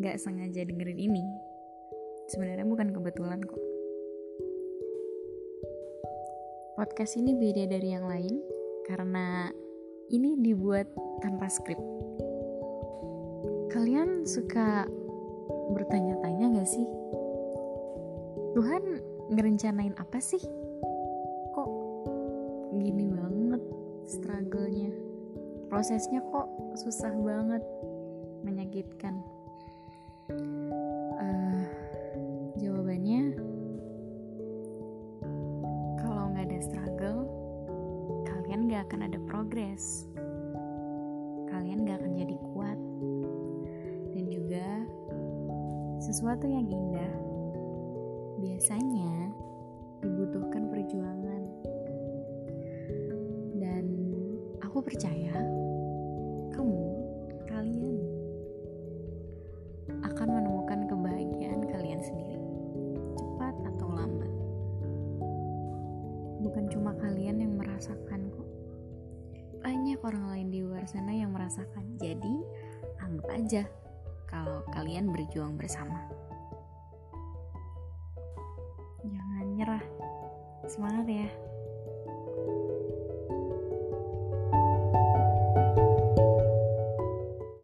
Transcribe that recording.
gak sengaja dengerin ini. Sebenarnya bukan kebetulan kok. Podcast ini beda dari yang lain karena ini dibuat tanpa skrip. Kalian suka bertanya-tanya gak sih? Tuhan ngerencanain apa sih? Kok gini banget struggle-nya? Prosesnya kok susah banget, menyakitkan. Uh, jawabannya, kalau nggak ada struggle, kalian nggak akan ada progres. Kalian nggak akan jadi kuat. Dan juga sesuatu yang indah biasanya dibutuhkan perjuangan. Dan aku percaya cuma kalian yang merasakan kok. Banyak orang lain di luar sana yang merasakan. Jadi, anggap aja kalau kalian berjuang bersama. Jangan nyerah. Semangat ya.